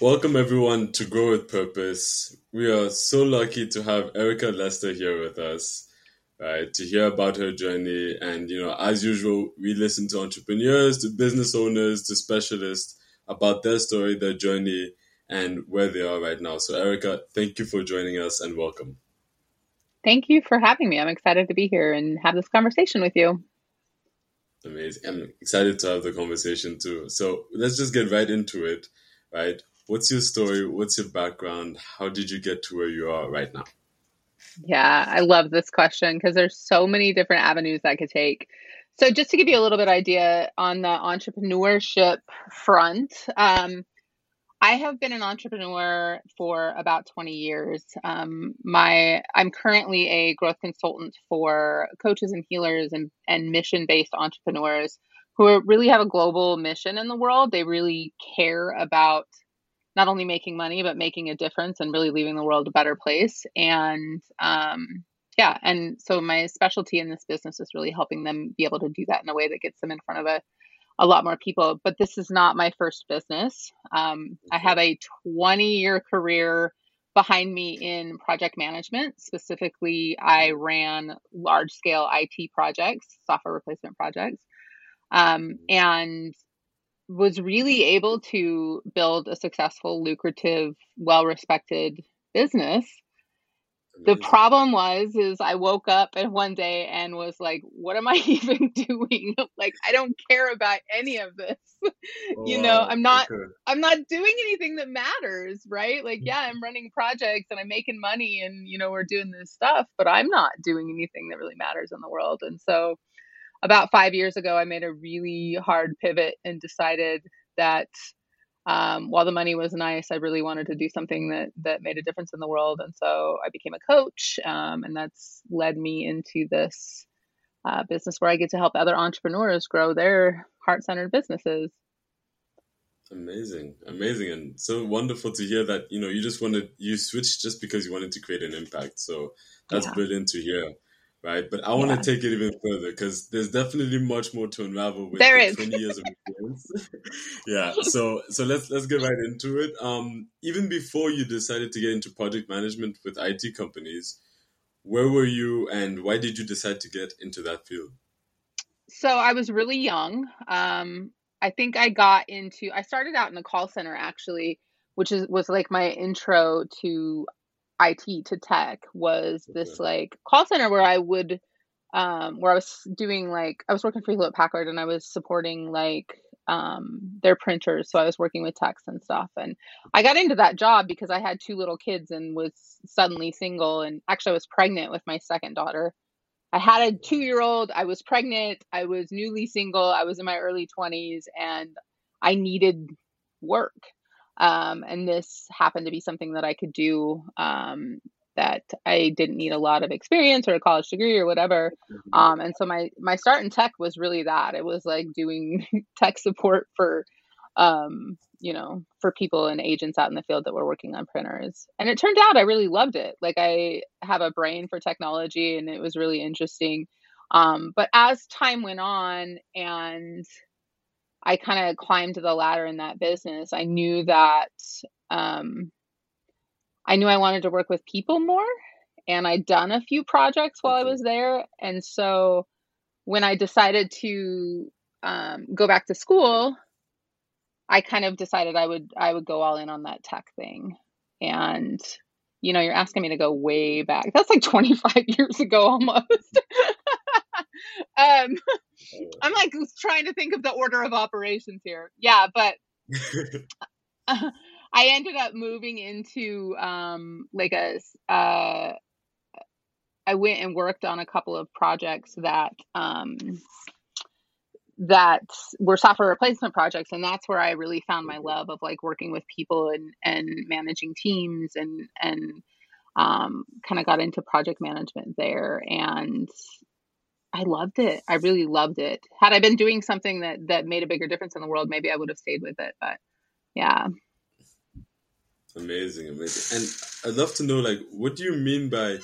Welcome everyone to Grow with Purpose. We are so lucky to have Erica Lester here with us, right? To hear about her journey. And, you know, as usual, we listen to entrepreneurs, to business owners, to specialists about their story, their journey, and where they are right now. So, Erica, thank you for joining us and welcome. Thank you for having me. I'm excited to be here and have this conversation with you. Amazing. I'm excited to have the conversation too. So, let's just get right into it, right? What's your story? What's your background? How did you get to where you are right now? Yeah, I love this question because there's so many different avenues I could take. So, just to give you a little bit idea on the entrepreneurship front, um, I have been an entrepreneur for about 20 years. Um, my I'm currently a growth consultant for coaches and healers and, and mission based entrepreneurs who really have a global mission in the world. They really care about not only making money but making a difference and really leaving the world a better place. And um, yeah and so my specialty in this business is really helping them be able to do that in a way that gets them in front of a, a lot more people. But this is not my first business. Um, i have a 20 year career behind me in project management. Specifically i ran large scale it projects software replacement projects. Um, and was really able to build a successful, lucrative, well respected business. Amazing. The problem was is I woke up and one day and was like, what am I even doing? like I don't care about any of this. Oh, you know, I'm not okay. I'm not doing anything that matters, right? Like mm-hmm. yeah, I'm running projects and I'm making money and you know, we're doing this stuff, but I'm not doing anything that really matters in the world. And so about five years ago, I made a really hard pivot and decided that um, while the money was nice, I really wanted to do something that that made a difference in the world, and so I became a coach, um, and that's led me into this uh, business where I get to help other entrepreneurs grow their heart centered businesses. Amazing, amazing, and so wonderful to hear that you know you just wanted you switched just because you wanted to create an impact. So that's yeah. brilliant to hear right? But I want to take it even further because there's definitely much more to unravel with there is. 20 years of experience. yeah. So so let's let's get right into it. Um, even before you decided to get into project management with IT companies, where were you and why did you decide to get into that field? So I was really young. Um, I think I got into I started out in the call center actually, which is was like my intro to IT to tech was this like call center where I would um where I was doing like I was working for Hewlett Packard and I was supporting like um their printers so I was working with techs and stuff. And I got into that job because I had two little kids and was suddenly single and actually I was pregnant with my second daughter. I had a 2-year-old, I was pregnant, I was newly single, I was in my early 20s and I needed work um, and this happened to be something that I could do um, that I didn't need a lot of experience or a college degree or whatever. Mm-hmm. Um, and so my my start in tech was really that. It was like doing tech support for um, you know, for people and agents out in the field that were working on printers. And it turned out I really loved it. Like I have a brain for technology and it was really interesting. Um, but as time went on and I kind of climbed the ladder in that business. I knew that um, I knew I wanted to work with people more, and I'd done a few projects while I was there. And so when I decided to um, go back to school, I kind of decided I would I would go all in on that tech thing. And you know, you're asking me to go way back. That's like 25 years ago almost. um, I'm like trying to think of the order of operations here. Yeah, but I ended up moving into um, like a. Uh, I went and worked on a couple of projects that um, that were software replacement projects, and that's where I really found my love of like working with people and and managing teams and and um, kind of got into project management there and I loved it. I really loved it. Had I been doing something that that made a bigger difference in the world, maybe I would have stayed with it. But yeah. Amazing, amazing. And I'd love to know like what do you mean by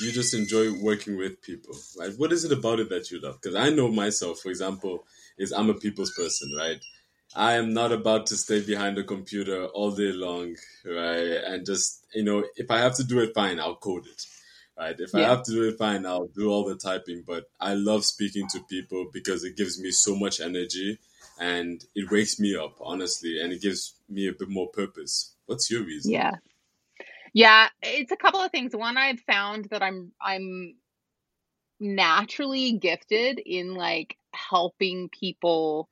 you just enjoy working with people? Like What is it about it that you love? Because I know myself, for example, is I'm a people's person, right? I am not about to stay behind a computer all day long, right? And just, you know, if I have to do it, fine, I'll code it, right? If yeah. I have to do it, fine, I'll do all the typing. But I love speaking to people because it gives me so much energy and it wakes me up, honestly, and it gives me a bit more purpose. What's your reason? Yeah. Yeah, it's a couple of things. One, I've found that I'm I'm naturally gifted in like helping people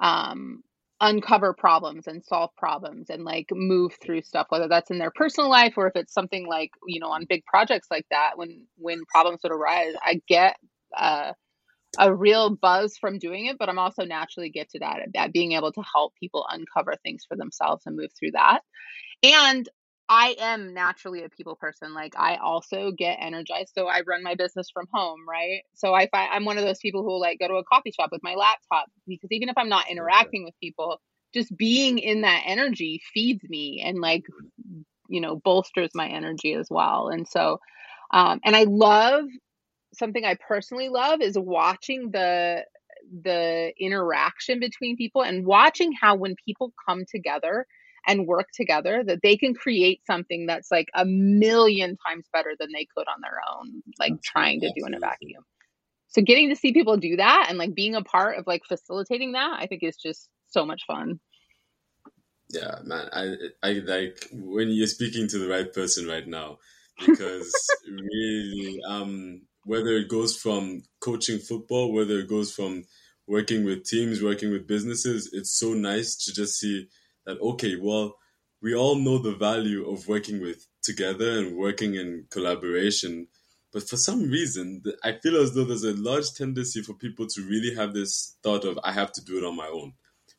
um uncover problems and solve problems and like move through stuff whether that's in their personal life or if it's something like you know on big projects like that when when problems would arise i get uh, a real buzz from doing it but i'm also naturally gifted at it at being able to help people uncover things for themselves and move through that. And I am naturally a people person. Like I also get energized. So I run my business from home, right? So I find I'm one of those people who like go to a coffee shop with my laptop because even if I'm not interacting with people, just being in that energy feeds me and like you know bolsters my energy as well. And so um and I love something I personally love is watching the the interaction between people and watching how when people come together and work together that they can create something that's like a million times better than they could on their own like trying to do in a vacuum. So getting to see people do that and like being a part of like facilitating that i think is just so much fun. Yeah man i i like when you're speaking to the right person right now because really um whether it goes from coaching football whether it goes from working with teams working with businesses it's so nice to just see that okay, well, we all know the value of working with together and working in collaboration. But for some reason, I feel as though there's a large tendency for people to really have this thought of, I have to do it on my own,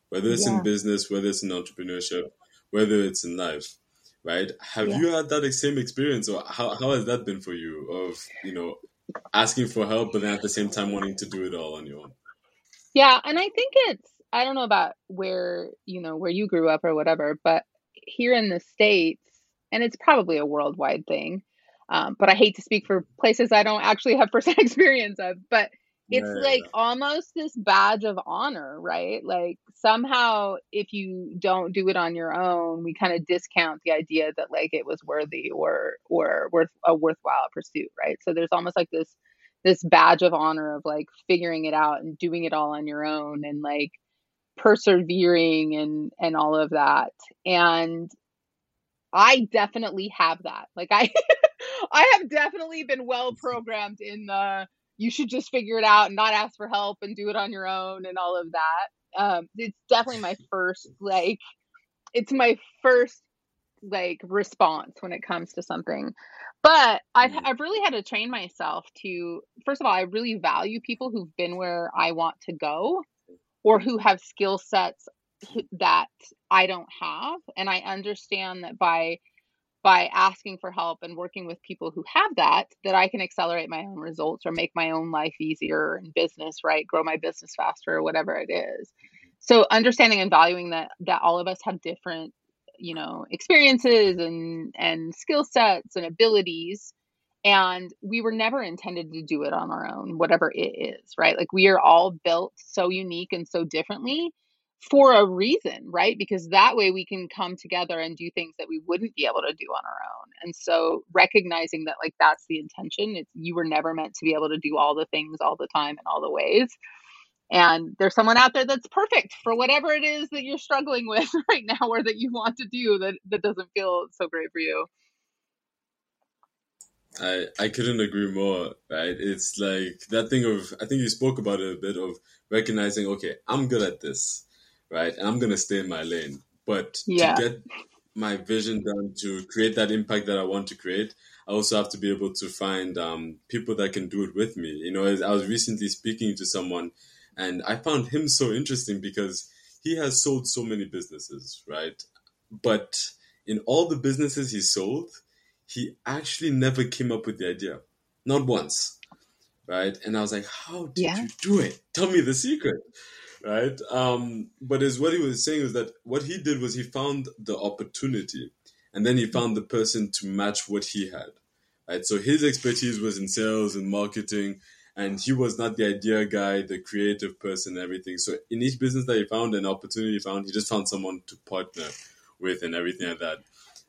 whether it's yeah. in business, whether it's in entrepreneurship, whether it's in life, right? Have yeah. you had that same experience or how, how has that been for you of, you know, asking for help, but then at the same time wanting to do it all on your own? Yeah. And I think it's, I don't know about where, you know, where you grew up or whatever, but here in the States, and it's probably a worldwide thing, um, but I hate to speak for places I don't actually have percent experience of, but it's yeah, like almost this badge of honor, right? Like somehow if you don't do it on your own, we kind of discount the idea that like it was worthy or or worth a worthwhile pursuit, right? So there's almost like this this badge of honor of like figuring it out and doing it all on your own and like persevering and and all of that. And i definitely have that. Like i i have definitely been well programmed in the you should just figure it out and not ask for help and do it on your own and all of that. Um it's definitely my first like it's my first like response when it comes to something. But I've, mm. I've really had to train myself to first of all i really value people who've been where i want to go or who have skill sets that I don't have. And I understand that by by asking for help and working with people who have that that I can accelerate my own results or make my own life easier in business right? Grow my business faster or whatever it is. So understanding and valuing that that all of us have different you know experiences and and skill sets and abilities and we were never intended to do it on our own whatever it is right? Like we are all built so unique and so differently for a reason right? Because that way we can come together and do things that we wouldn't be able to do on our own. And so recognizing that like that's the intention it's you were never meant to be able to do all the things all the time in all the ways. And there's someone out there that's perfect for whatever it is that you're struggling with right now or that you want to do that that doesn't feel so great for you I I couldn't agree more. Right? It's like that thing of I think you spoke about it a bit of recognizing. Okay, I'm good at this, right? And I'm gonna stay in my lane. But yeah. to get my vision done, to create that impact that I want to create, I also have to be able to find um, people that can do it with me. You know, I was recently speaking to someone, and I found him so interesting because he has sold so many businesses, right? But in all the businesses he sold, he actually never came up with the idea, not once, right? And I was like, how did yeah. you do it? Tell me the secret, right? Um, but as what he was saying was that what he did was he found the opportunity, and then he found the person to match what he had, right? So his expertise was in sales and marketing, and he was not the idea guy, the creative person, everything. So in each business that he found, an opportunity he found, he just found someone to partner with and everything like that.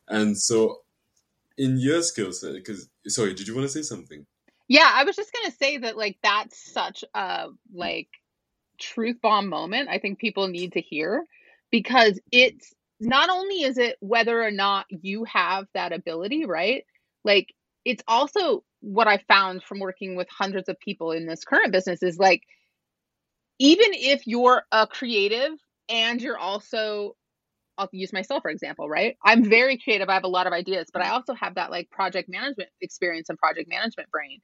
And so in your skill set, because sorry, did you want to say something? Yeah, I was just gonna say that like that's such a like truth bomb moment. I think people need to hear because it's not only is it whether or not you have that ability, right? Like it's also what I found from working with hundreds of people in this current business is like, even if you're a creative and you're also, I'll use myself for example, right? I'm very creative. I have a lot of ideas, but I also have that like project management experience and project management brain.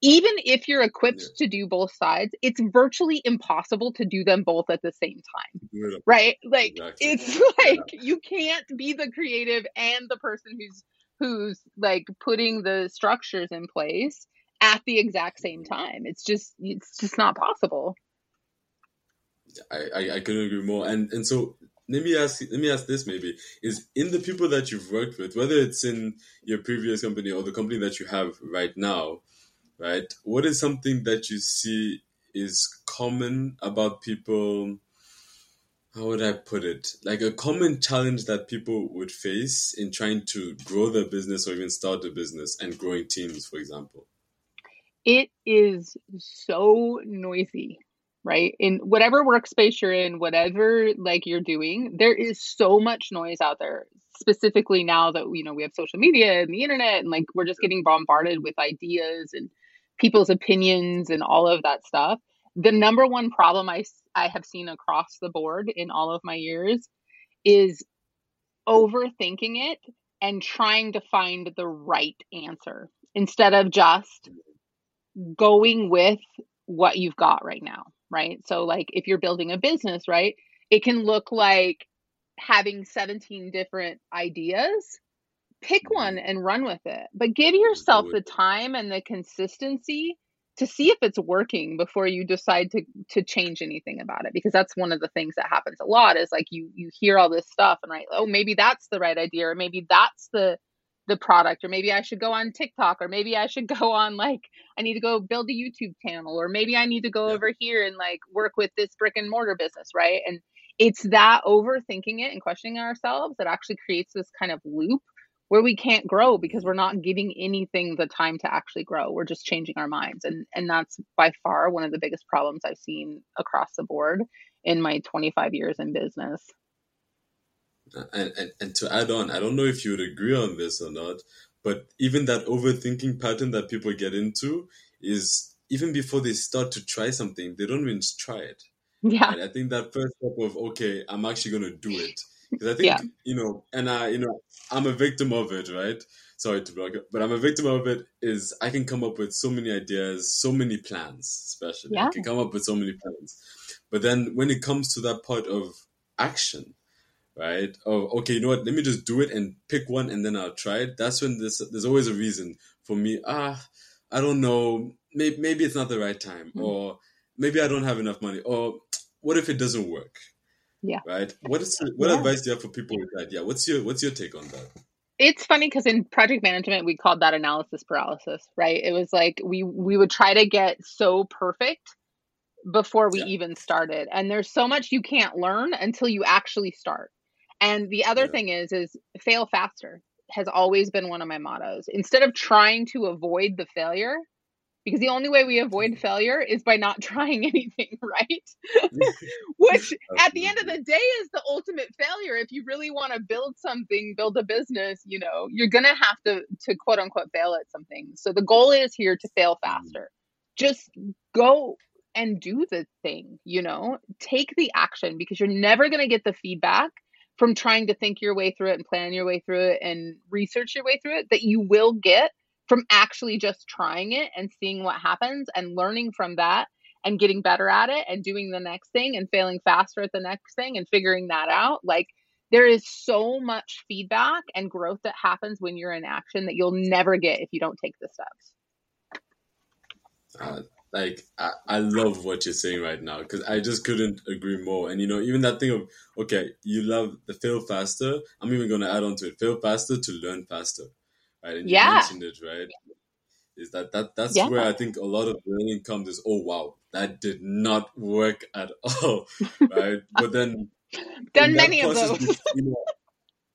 Even if you're equipped yeah. to do both sides, it's virtually impossible to do them both at the same time. Yeah. Right? Like, exactly. it's like yeah. you can't be the creative and the person who's who's like putting the structures in place at the exact same mm-hmm. time. It's just it's just not possible. I, I, I couldn't agree more. And and so let me ask let me ask this maybe is in the people that you've worked with, whether it's in your previous company or the company that you have right now, right? What is something that you see is common about people how would I put it? Like a common challenge that people would face in trying to grow their business or even start a business and growing teams, for example. It is so noisy, right? In whatever workspace you're in, whatever like you're doing, there is so much noise out there. Specifically now that you know we have social media and the internet and like we're just getting bombarded with ideas and people's opinions and all of that stuff the number one problem I, I have seen across the board in all of my years is overthinking it and trying to find the right answer instead of just going with what you've got right now, right? So, like if you're building a business, right, it can look like having 17 different ideas. Pick mm-hmm. one and run with it, but give yourself the time and the consistency to see if it's working before you decide to to change anything about it because that's one of the things that happens a lot is like you you hear all this stuff and right oh maybe that's the right idea or maybe that's the the product or maybe I should go on TikTok or maybe I should go on like I need to go build a YouTube channel or maybe I need to go over here and like work with this brick and mortar business right? And it's that overthinking it and questioning ourselves that actually creates this kind of loop where we can't grow because we're not giving anything the time to actually grow. We're just changing our minds. And and that's by far one of the biggest problems i've seen across the board in my 25 years in business and, and and to add on i don't know if you would agree on this or not but even that overthinking pattern that people get into is even before they start to try something they don't even try it yeah and i think that first step of okay i'm actually going to do it because I think yeah. you know, and I, you know, I'm a victim of it, right? Sorry to block it, but I'm a victim of it. Is I can come up with so many ideas, so many plans, especially yeah. I can come up with so many plans, but then when it comes to that part of action, right? Oh, okay, you know what? Let me just do it and pick one, and then I'll try it. That's when there's there's always a reason for me. Ah, I don't know. Maybe maybe it's not the right time, mm-hmm. or maybe I don't have enough money, or what if it doesn't work? Yeah. Right. What is what yeah. advice do you have for people with that? Yeah. What's your what's your take on that? It's funny because in project management we called that analysis paralysis, right? It was like we we would try to get so perfect before we yeah. even started. And there's so much you can't learn until you actually start. And the other yeah. thing is is fail faster has always been one of my mottos. Instead of trying to avoid the failure, because the only way we avoid failure is by not trying anything, right? Which at the end of the day is the ultimate failure. If you really want to build something, build a business, you know, you're going to have to to quote unquote fail at something. So the goal is here to fail mm. faster. Just go and do the thing, you know? Take the action because you're never going to get the feedback from trying to think your way through it and plan your way through it and research your way through it that you will get from actually just trying it and seeing what happens and learning from that and getting better at it and doing the next thing and failing faster at the next thing and figuring that out. Like there is so much feedback and growth that happens when you're in action that you'll never get if you don't take the steps. Uh, like I, I love what you're saying right now because i just couldn't agree more and you know even that thing of okay you love the fail faster i'm even going to add on to it fail faster to learn faster right? And yeah. you mentioned it, right? is that, that that's Yeah. where I think a lot of learning comes is oh wow that did not work at all right but then Done many of those. you know,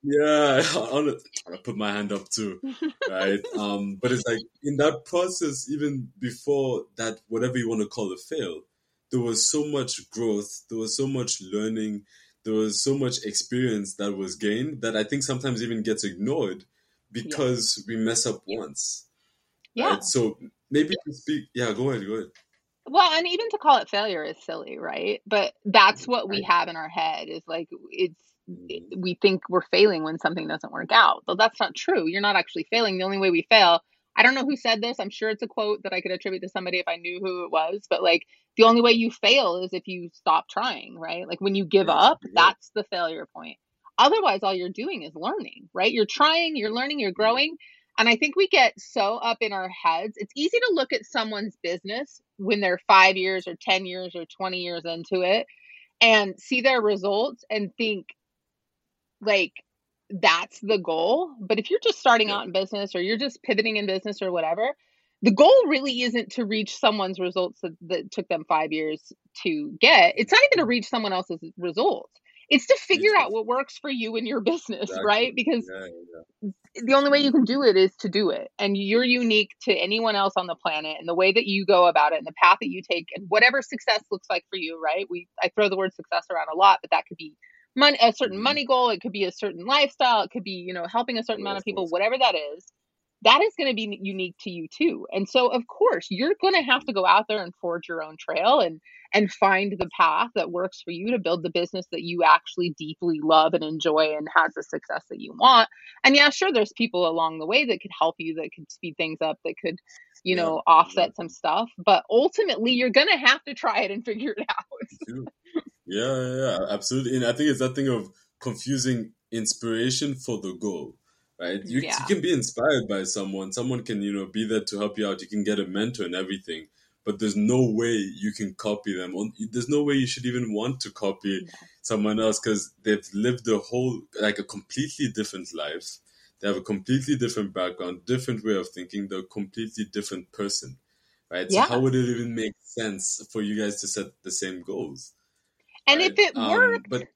yeah, I, put my hand up too, right? Um, but it's like in that process, even before that, whatever you want to call a fail, there was so much growth, there was so much learning, there was so much experience that was gained that I think sometimes even gets ignored because we mess up once. Yeah. Right? So maybe to speak, yeah, go ahead, go ahead. Well, and even to call it failure is silly, right? But that's what we have in our head is like it's Mhm. we think we're failing when something doesn't work out. But that's not true. You're not actually failing. The only way we fail, I don't know who said this. I'm sure it's a quote that I could attribute to somebody if I knew who it was, but like the only way you fail is if you stop trying, right? Like when you give Yes, up, that's the failure point. Otherwise, all you're doing is learning, right? You're trying, you're learning, you're growing. And I think we get so up in our heads. It's easy to look at someone's business when they're five years or 10 years or 20 years into it and see their results and think, like, that's the goal. But if you're just starting Yeah. out in business or you're just pivoting in business or whatever, the goal really isn't to reach someone's results that, that took them five years to get. It's not even to reach someone else's results. It's to figure Reach out what works for you and your business, Exactly. right? Because Yeah, yeah. the only way you can do it is to do it and you're unique to anyone else on the planet and the way that you go about it and the path that you take and whatever success looks like for you right we i throw the word success around a lot but that could be money a certain Mhm. money goal it could be a certain lifestyle it could be you know helping a certain Yeah, amount of people whatever that is that is going to be unique to you too and so of course you're going to have to go out there and forge your own trail and and find the path that works for you to build the business that you actually deeply love and enjoy and has the success that you want and yeah, sure, there's people along the way that could help you, that could speed things up, that could, you Yeah, know, offset yeah. some stuff. But ultimately, you're going to have to try it and figure it out. Yeah, yeah, yeah, absolutely. And I think it's that thing of confusing inspiration for the goal, right? You, Yeah. you can be inspired by someone. Someone can, you know, be there to help you out. You can get a mentor and everything. But there's no way you can copy them. There's no way you should even want to copy someone else because they've lived a whole, like a completely different life. They have a completely different background, different way of thinking. They're a completely different person, right? So how would it even make sense for you guys to set the same goals? And right? if it Um, worked, but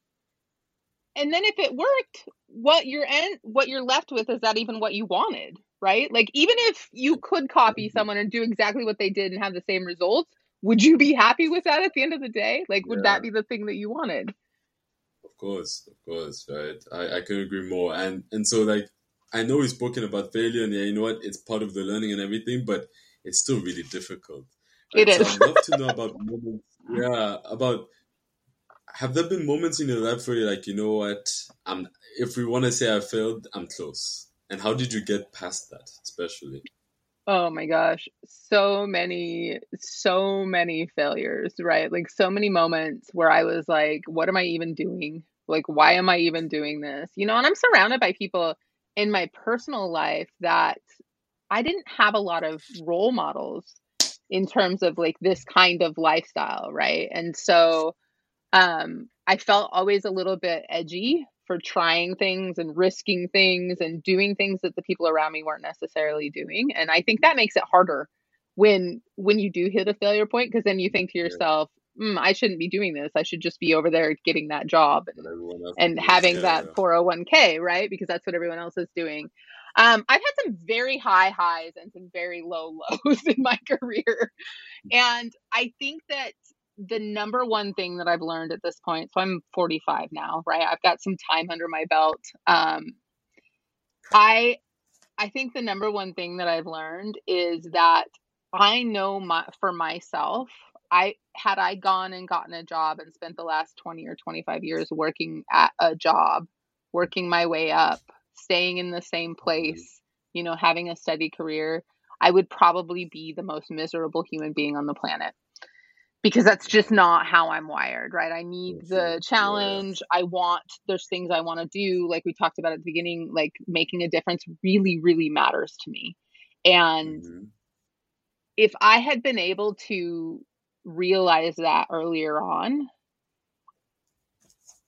and then if it worked, what you're en- what you're left with is that even what you wanted, right? Like even if you could copy someone and do exactly what they did and have the same results, would you be happy with that at the end of the day? Like would Yeah. that be the thing that you wanted? Of course, of course, right? I, I couldn't agree more. And and so like I know we've spoken about failure and yeah, you know what? It's part of the learning and everything, but it's still really difficult. It So is. I'd love to know about moments. Yeah, about have there been moments in your life where you're like, you know what? I'm if we want to say I failed, I'm close. And how did you get past that, especially? Oh my gosh, so many, so many failures, right? Like so many moments where I was like, what am I even doing? Like, why am I even doing this? You know, and I'm surrounded by people in my personal life that I didn't have a lot of role models in terms of like this kind of lifestyle, right? And so um I felt always a little bit edgy for trying things and risking things and doing things that the people around me weren't necessarily doing. And I think that makes it harder when when you do hit a failure point because then you think to yourself, mm, I shouldn't be doing this. I should just be over there getting that job else and having yeah, that yeah. 401k, right? Because that's what everyone else is doing. Um, I've had some very high highs and some very low lows in my career. And I think that the number one thing that I've learned at this point, so I'm 45 now, right? I've got some time under my belt. Um, I I think the number one thing that I've learned is that I know my for myself, I had I gone and gotten a job and spent the last 20 or 25 years working at a job, working my way up, staying in the same place, you know, having a steady career, I would probably be the most miserable human being on the planet. Because that's just not how I'm wired, right? I need the yeah. challenge. I want, there's things I want to do. Like we talked about at the beginning, like making a difference really, really matters to me. And Mhm. if I had been able to realize that earlier on,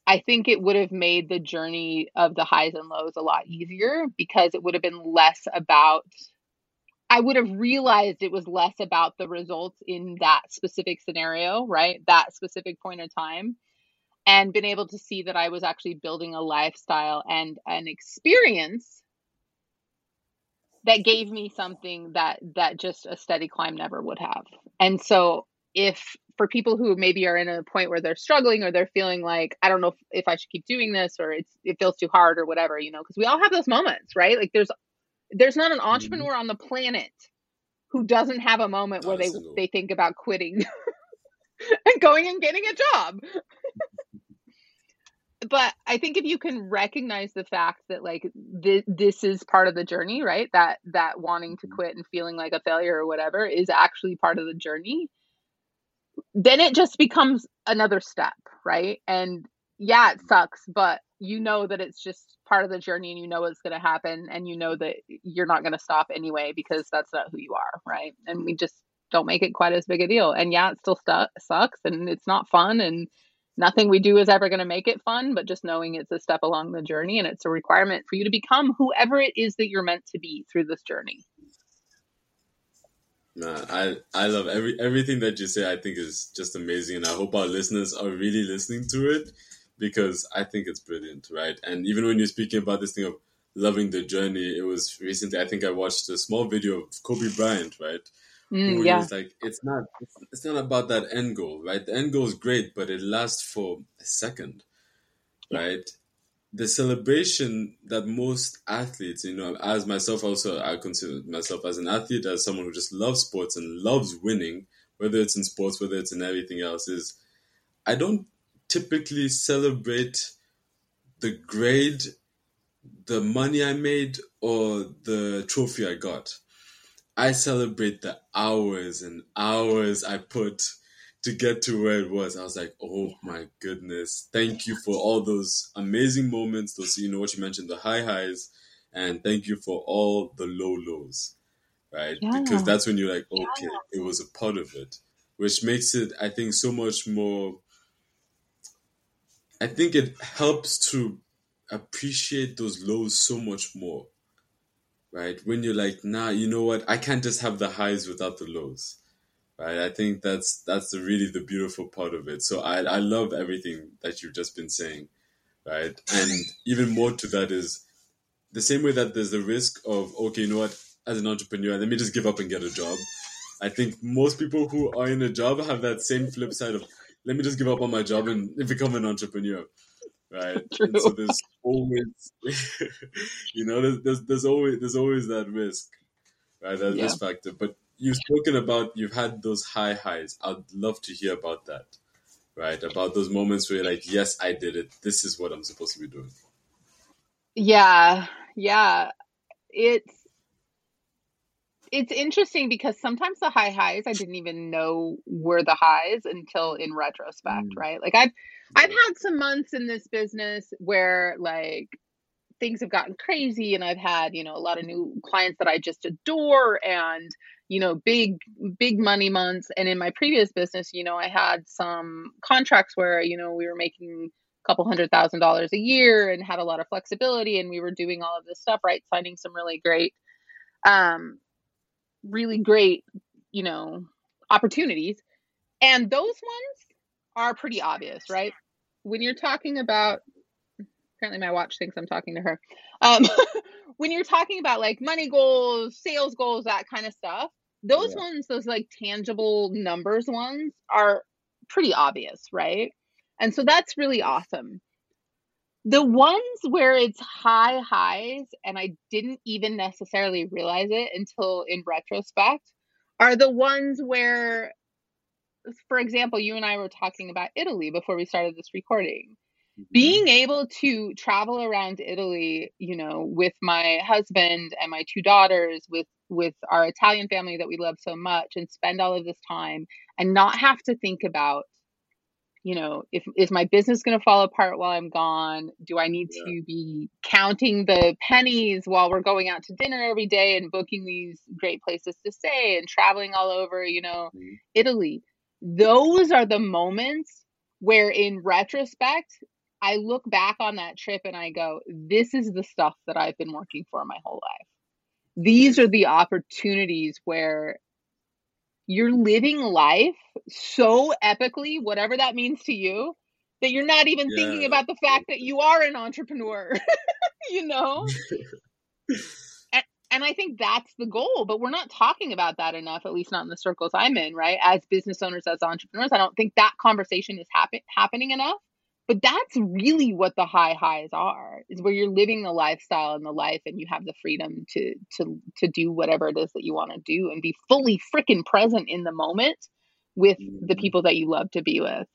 I think it would have made the journey of the highs and lows a lot easier because it would have been less about I would have realized it was less about the results in that specific scenario, right? That specific point of time and been able to see that I was actually building a lifestyle and an experience that gave me something that that just a steady climb never would have. And so if for people who maybe are in a point where they're struggling or they're feeling like I don't know if, if I should keep doing this or it's it feels too hard or whatever, you know, because we all have those moments, right? Like there's there's not an mm-hmm. entrepreneur on the planet who doesn't have a moment where they they think about quitting and going and getting a job but I think if you can recognize the fact that like th- this is part of the journey, right? That that wanting to mm-hmm. quit and feeling like a failure or whatever is actually part of the journey, then it just becomes another step, right? And yeah, it mm-hmm. sucks, but you know that it's just part of the journey and you know it's going to happen and you know that you're not going to stop anyway because that's not who you are, right? And we just don't make it quite as big a deal. And yeah, it still stu- sucks and it's not fun and nothing we do is ever going to make it fun, but just knowing it's a step along the journey and it's a requirement for you to become whoever it is that you're meant to be through this journey. Nah, I I love every everything that you say. I think is just amazing, and I hope our listeners are really listening to it because I think it's brilliant, right? And even when you're speaking about this thing of loving the journey, it was recently. I think I watched a small video of Kobe Bryant, right? Mm, yeah. It's like it's not it's, it's not about that end goal, right? The end goal is great, but it lasts for a second, right? The celebration that most athletes, you know, as myself also, I consider myself as an athlete, as someone who just loves sports and loves winning, whether it's in sports, whether it's in everything else, is I don't typically celebrate the grade, the money I made, or the trophy I got I celebrate the hours and hours I put to get to where it was. I was like, oh my goodness, thank you for all those amazing moments. Those, you know, what you mentioned, the high highs, and thank you for all the low lows, right? Yeah. Because that's when you're like, okay, yeah. it was a part of it, which makes it, I think, so much more. I think it helps to appreciate those lows so much more right? When you're like, nah, you know what? I can't just have the highs without the lows, right? I think that's that's the, really the beautiful part of it. So I I love everything that you've just been saying, right? And even more to that is the same way that there's the risk of okay, you know what? As an entrepreneur, let me just give up and get a job. I think most people who are in a job have that same flip side of let me just give up on my job and become an entrepreneur right? so there's always, you know, there's, there's, there's always there's always that risk, right? That yeah. risk factor. But you've spoken about you've had those high highs. I'd love to hear about that, right? About those moments where you're like, yes, I did it. This is what I'm supposed to be doing. Yeah, yeah. It's it's interesting because sometimes the high highs I didn't even know were the highs until in retrospect, mm. right? Like I've I've had some months in this business where like things have gotten crazy and I've had, you know, a lot of new clients that I just adore and, you know, big big money months and in my previous business, you know, I had some contracts where, you know, we were making a couple hundred thousand dollars a year and had a lot of flexibility and we were doing all of this stuff, right? Signing some really great um really great, you know, opportunities. And those ones are pretty obvious, right? When you're talking about, apparently my watch thinks I'm talking to her. Um, when you're talking about like money goals, sales goals, that kind of stuff, those yeah. ones, those like tangible numbers ones are pretty obvious, right? And so that's really awesome. The ones where it's high highs and I didn't even necessarily realize it until in retrospect are the ones where for example, you and I were talking about Italy before we started this recording. Mm-hmm. Being able to travel around Italy, you know, with my husband and my two daughters, with with our Italian family that we love so much, and spend all of this time and not have to think about, you know, if is my business going to fall apart while I'm gone? Do I need yeah. to be counting the pennies while we're going out to dinner every day and booking these great places to stay and traveling all over, you know, mm-hmm. Italy? those are the moments where in retrospect I look back on that trip and I go, this is the stuff that I've been working for my whole life. these are the opportunities where you're living life so epically, whatever that means to you, that you're not even yeah. thinking about the fact that you are an entrepreneur, you know? and, and I think that's the goal, but we're not talking about that enough, at least not in the circles I'm in, right? As business owners, as entrepreneurs, I don't think that conversation is happen- happening enough. But that's really what the high highs are, is where you're living the lifestyle and the life and you have the freedom to to to do whatever it is that you want to do and be fully freaking present in the moment with mm-hmm. the people that you love to be with.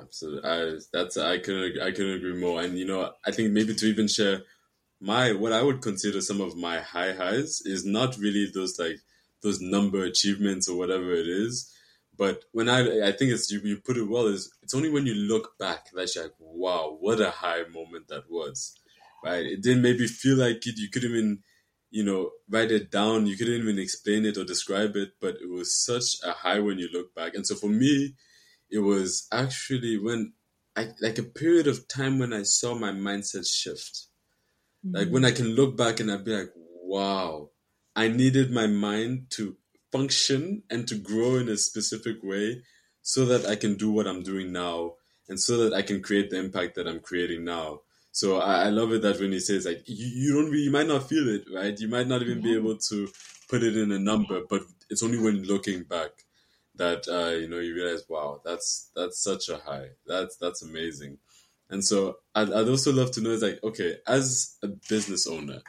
Absolutely, I, that's I can I can agree more. And you know, I think maybe to even share my what I would consider some of my high highs is not really those like those number achievements or whatever it is. But when I I think it's you, you put it well is it's only when you look back that you're like wow what a high moment that was, right? It didn't maybe feel like it. You couldn't even you know write it down. You couldn't even explain it or describe it. But it was such a high when you look back. And so for me, it was actually when I like a period of time when I saw my mindset shift. Mm-hmm. Like when I can look back and I'd be like, wow, I needed my mind to function and to grow in a specific way so that I can do what I'm doing now and so that I can create the impact that I'm creating now. So I, I love it that when he says like you, you don't really, you might not feel it, right? You might not even be able to put it in a number, but it's only when looking back that uh, you know you realize, wow, that's that's such a high. That's that's amazing. And so I'd, I'd also love to know is like, okay, as a business owner,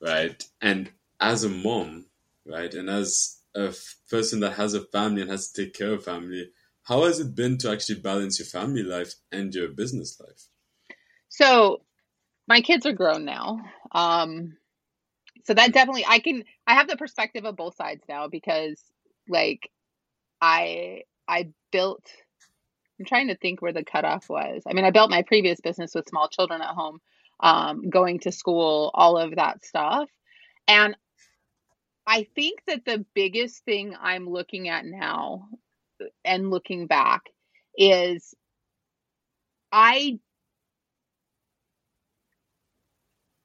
right, and as a mom, right, and as a f- person that has a family and has to take care of family, how has it been to actually balance your family life and your business life? So, my kids are grown now. Um, so that definitely I can I have the perspective of both sides now because like I I built I'm trying to think where the cutoff was. I mean, I built my previous business with small children at home, um, going to school, all of that stuff. And I think that the biggest thing I'm looking at now and looking back is I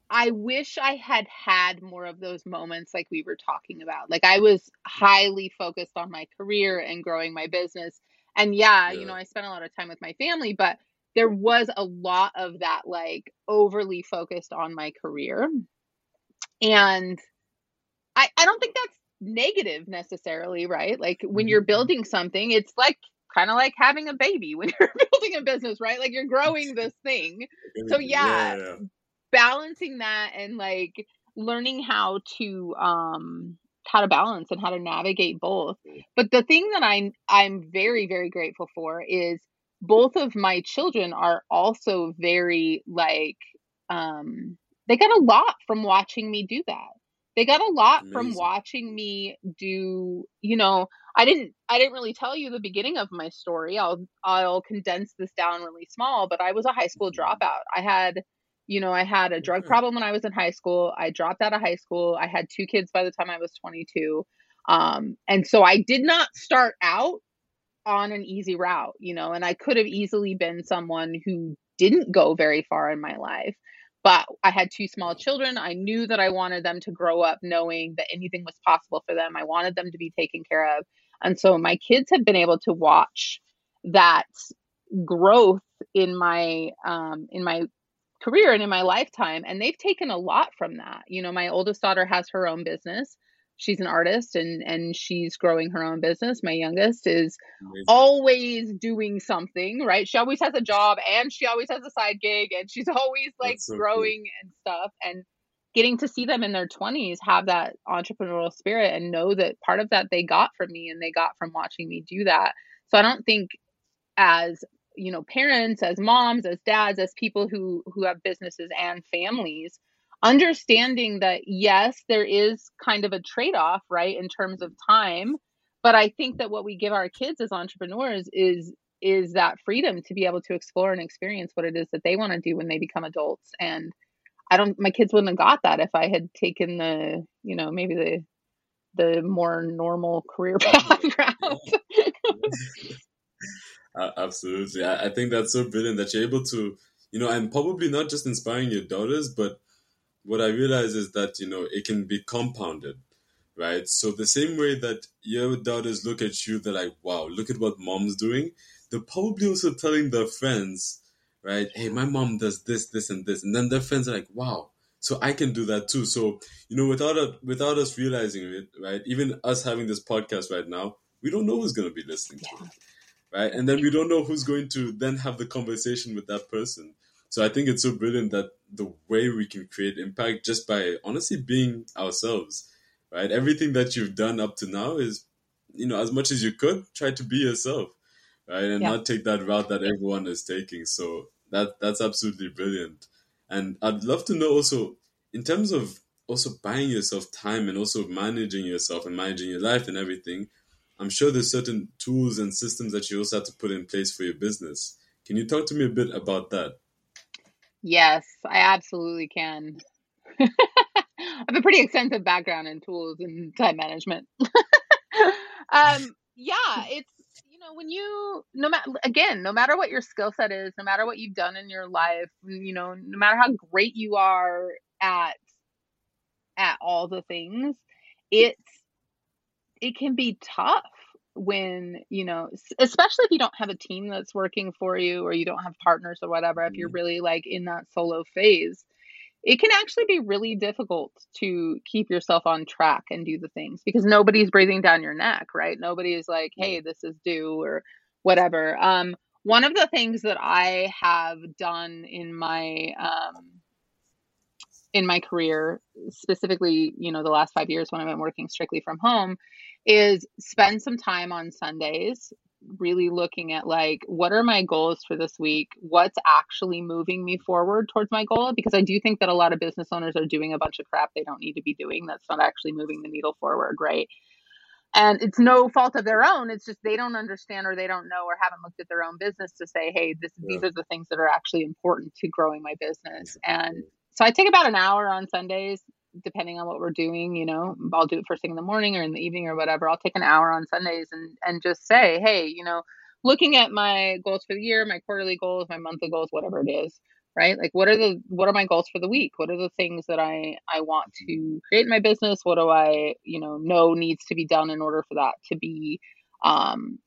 I wish I had had more of those moments like we were talking about. Like I was highly focused on my career and growing my business. And yeah, yeah, you know, I spent a lot of time with my family, but there was a lot of that like overly focused on my career. And I I don't think that's negative necessarily, right? Like when you're mm-hmm. building something, it's like kind of like having a baby when you're building a business, right? Like you're growing this thing. So yeah, yeah, balancing that and like learning how to um how to balance and how to navigate both. But the thing that I'm I'm very very grateful for is both of my children are also very like um they got a lot from watching me do that. They got a lot Amazing. from watching me do, you know, I didn't I didn't really tell you the beginning of my story. I'll I'll condense this down really small, but I was a high school mm-hmm. dropout. I had you know, I had a drug problem when I was in high school. I dropped out of high school. I had two kids by the time I was 22. Um, and so I did not start out on an easy route, you know, and I could have easily been someone who didn't go very far in my life. But I had two small children. I knew that I wanted them to grow up knowing that anything was possible for them. I wanted them to be taken care of. And so my kids have been able to watch that growth in my um, in my career and in my lifetime and they've taken a lot from that you know my oldest daughter has her own business she's an artist and and she's growing her own business my youngest is Amazing. always doing something right she always has a job and she always has a side gig and she's always like so growing cool. and stuff and getting to see them in their 20s have that entrepreneurial spirit and know that part of that they got from me and they got from watching me do that so i don't think as you know parents as moms as dads as people who who have businesses and families understanding that yes there is kind of a trade-off right in terms of time but i think that what we give our kids as entrepreneurs is is that freedom to be able to explore and experience what it is that they want to do when they become adults. And i don't my kids wouldn't have got that if i had taken the you know maybe the the more normal career path route. Absolutely. I, I think that's so brilliant that you're able to, you know, and probably not just inspiring your daughters, but what I realize is that, you know, it can be compounded, right? So the same way that your daughters look at you, they're like, wow, look at what mom's doing. They're probably also telling their friends, right? Hey, my mom does this, this, and this. And then their friends are like, wow, so I can do that too. So, you know, without a, without us realizing it, right? Even us having this podcast right now, we don't know who's going to be listening to it, right? And then we don't know who's going to then have the conversation with that person. So I think it's so brilliant that the way we can create impact just by honestly being ourselves, right? Everything that you've done up to now is, you know, as much as you could, try to be yourself, right? And yeah. not take that route that everyone is taking. So that that's absolutely brilliant. And I'd love to know also in terms of also buying yourself time and also managing yourself and managing your life and everything. I'm sure there's certain tools and systems that you also have to put in place for your business. Can you talk to me a bit about that? Yes, I absolutely can. I have a pretty extensive background in tools and time management. um, yeah, it's you know when you no matter again, no matter what your skill set is, no matter what you've done in your life, you know, no matter how great you are at at all the things, it's it can be tough when you know especially if you don't have a team that's working for you or you don't have partners or whatever if you're mm-hmm. really like in that solo phase it can actually be really difficult to keep yourself on track and do the things because nobody's breathing down your neck right? Nobody's like hey this is due or whatever. Um one of the things that i have done in my um in my career specifically you know the last 5 years when i've been working strictly from home is spend some time on Sundays really looking at like what are my goals for this week? What's actually moving me forward towards my goal? Because i do think that a lot of business owners are doing a bunch of crap they don't need to be doing that's not actually moving the needle forward right? And it's no fault of their own it's just they don't understand or they don't know or haven't looked at their own business to say hey this yeah. these are the things that are actually important to growing my business. And so i take about an hour on sundays depending on what we're doing, you know, I'll do it first thing in the morning or in the evening or whatever. I'll take an hour on Sundays and and just say, hey, you know, looking at my goals for the year, my quarterly goals, my monthly goals, whatever it is, right? Like what are the what are my goals for the week? What are the things that I I want to create in my business? What do I, you know, know needs to be done in order for that to be um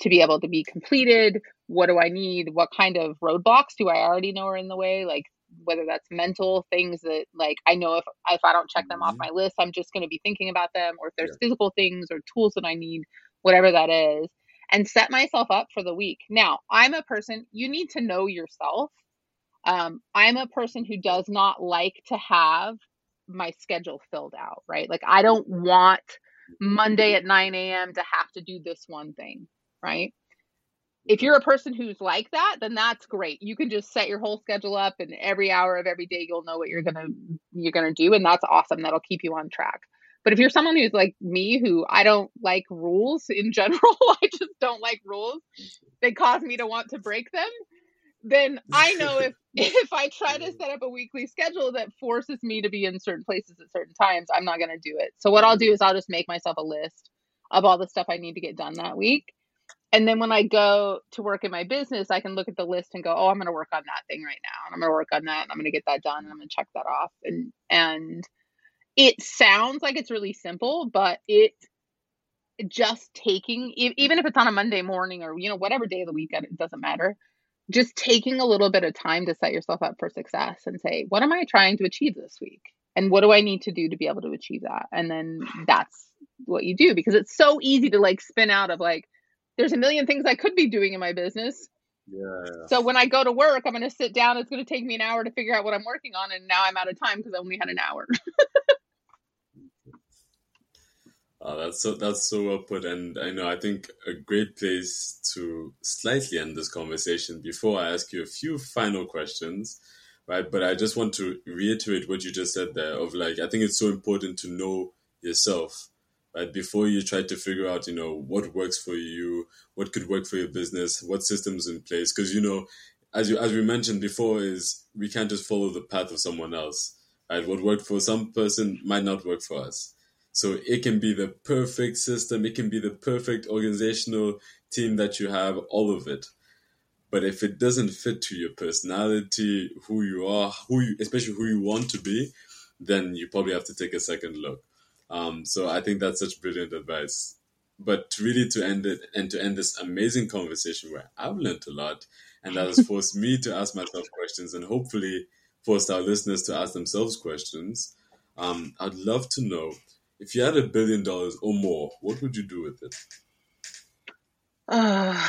to be able to be completed? What do I need? What kind of roadblocks do I already know are in the way? Like whether that's mental things that like I know if if I don't check them mm-hmm. off my list, I'm just going to be thinking about them, or if there's yeah. physical things or tools that I need, whatever that is, and set myself up for the week. Now, I'm a person you need to know yourself. Um, I'm a person who does not like to have my schedule filled out, right? Like I don't want Monday at 9 a.m. to have to do this one thing, right? If you're a person who's like that, then that's great. You can just set your whole schedule up and every hour of every day you'll know what you're going to you're going to do and that's awesome. That'll keep you on track. But if you're someone who's like me who I don't like rules in general, I just don't like rules. They cause me to want to break them. Then I know if if I try to mm. set up a weekly schedule that forces me to be in certain places at certain times, I'm not going to do it. So what I'll do is I'll just make myself a list of all the stuff I need to get done that week and then when I go to work in my business, I can look at the list and go, "Oh, I'm going to work on that thing right now, and I'm going to work on that, and I'm going to get that done, and I'm going to check that off." And and it sounds like it's really simple, but it just taking even if it's on a Monday morning or you know whatever day of the week it doesn't matter. Just taking a little bit of time to set yourself up for success and say, "What am I trying to achieve this week?" And what do I need to do to be able to achieve that? And then that's what you do because it's so easy to like spin out of like there's a million things I could be doing in my business. Yeah. So when I go to work, I'm going to sit down. It's going to take me an hour to figure out what I'm working on, and now I'm out of time because I only had an hour. oh, that's so that's so well put, and I know I think a great place to slightly end this conversation before I ask you a few final questions, right? But I just want to reiterate what you just said there. Of like, I think it's so important to know yourself right? Before you try to figure out, you know, what works for you, what could work for your business, what systems in place, because you know, as you as we mentioned before, is we can't just follow the path of someone else, right? What worked for some person might not work for us. So it can be the perfect system, it can be the perfect organizational team that you have, all of it. But if it doesn't fit to your personality, who you are, who you, especially who you want to be, then you probably have to take a second look. Um, so I think that's such brilliant advice. But really, to end it and to end this amazing conversation where I've learned a lot, and that has forced me to ask myself questions, and hopefully forced our listeners to ask themselves questions. Um, I'd love to know if you had a billion dollars or more, what would you do with it? Uh,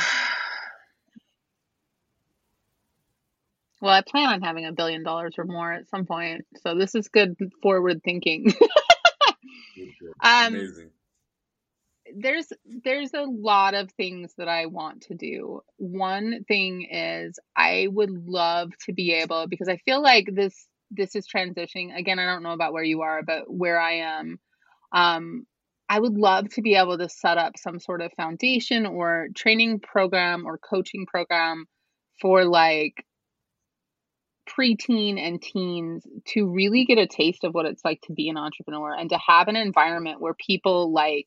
well, I plan on having a billion dollars or more at some point. So this is good forward thinking. um, Amazing. There's there's a lot of things that I want to do. One thing is I would love to be able because I feel like this this is transitioning. Again, I don't know about where you are, but where I am, um, I would love to be able to set up some sort of foundation or training program or coaching program for like preteen and teens to really get a taste of what it's like to be an entrepreneur and to have an environment where people like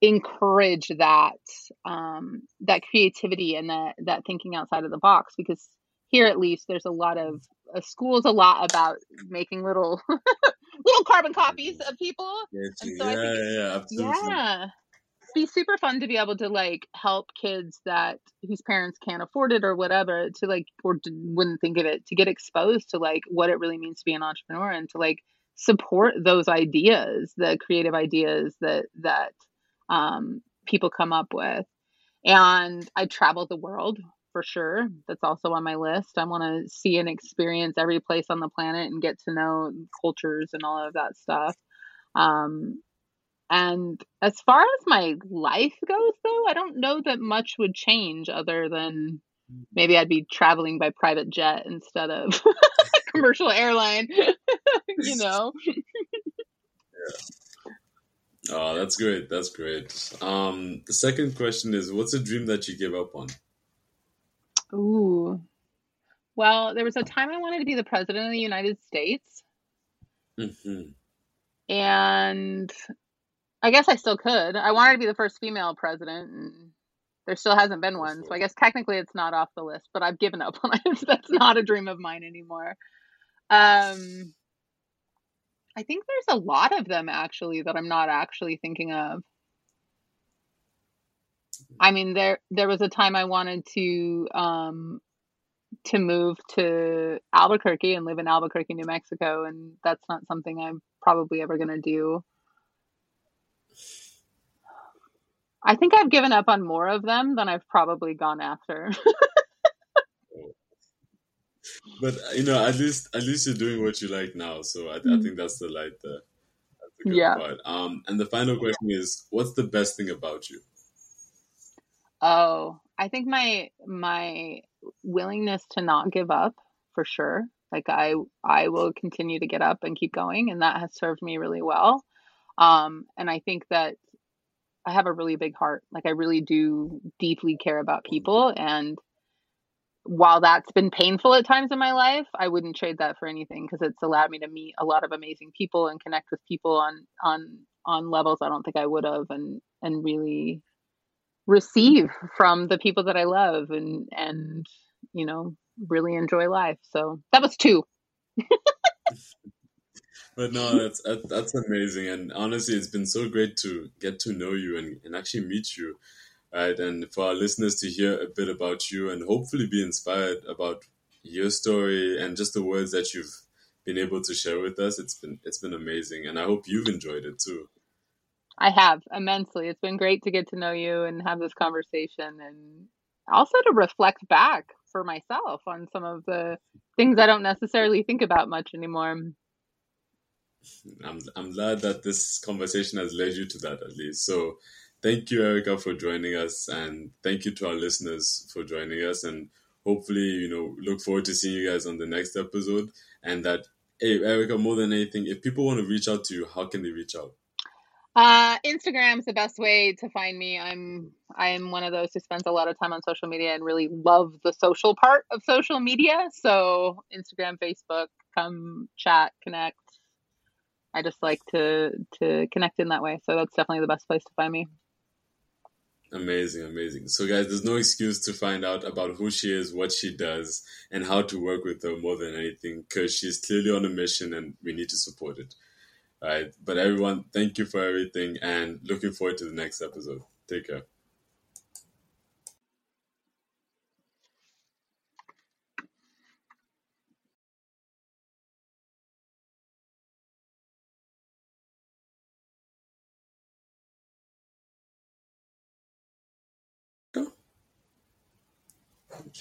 encourage that um, that creativity and that that thinking outside of the box because here at least there's a lot of uh, school's a lot about making little little carbon copies of people. Yeah, so yeah, think, yeah, absolutely. Yeah. Be super fun to be able to like help kids that whose parents can't afford it or whatever to like or wouldn't think of it to get exposed to like what it really means to be an entrepreneur and to like support those ideas, the creative ideas that that um, people come up with. And I traveled the world for sure. That's also on my list. I want to see and experience every place on the planet and get to know cultures and all of that stuff. Um, and as far as my life goes, though, I don't know that much would change other than maybe I'd be traveling by private jet instead of commercial airline, you know? yeah. Oh, that's great. That's great. Um, the second question is what's a dream that you gave up on? Ooh. Well, there was a time I wanted to be the president of the United States. Mm-hmm. And I guess I still could. I wanted to be the first female president, and there still hasn't been one. So I guess technically it's not off the list, but I've given up on it. That's not a dream of mine anymore. Um, I think there's a lot of them actually that I'm not actually thinking of. I mean, there there was a time I wanted to um, to move to Albuquerque and live in Albuquerque, New Mexico, and that's not something I'm probably ever going to do. I think I've given up on more of them than I've probably gone after. but you know, at least at least you're doing what you like now, so I, I mm. think that's the light there. The good yeah. part. Um, and the final question is, what's the best thing about you? Oh, I think my my willingness to not give up for sure. Like I I will continue to get up and keep going and that has served me really well. Um and I think that I have a really big heart. Like I really do deeply care about people and while that's been painful at times in my life, I wouldn't trade that for anything because it's allowed me to meet a lot of amazing people and connect with people on on on levels I don't think I would have and and really receive from the people that I love and and you know really enjoy life. So that was two. but no, that's that's amazing, and honestly, it's been so great to get to know you and, and actually meet you, right? And for our listeners to hear a bit about you and hopefully be inspired about your story and just the words that you've been able to share with us. It's been it's been amazing, and I hope you've enjoyed it too. I have immensely. It's been great to get to know you and have this conversation and also to reflect back for myself on some of the things I don't necessarily think about much anymore. I'm I'm glad that this conversation has led you to that at least. So thank you, Erica, for joining us and thank you to our listeners for joining us and hopefully, you know, look forward to seeing you guys on the next episode and that hey Erica, more than anything, if people want to reach out to you, how can they reach out? Uh, Instagram is the best way to find me. I'm I am one of those who spends a lot of time on social media and really love the social part of social media. So Instagram, Facebook, come chat, connect. I just like to to connect in that way. So that's definitely the best place to find me. Amazing, amazing. So, guys, there's no excuse to find out about who she is, what she does, and how to work with her more than anything because she's clearly on a mission and we need to support it. All right. But, everyone, thank you for everything and looking forward to the next episode. Take care.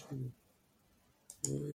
Go.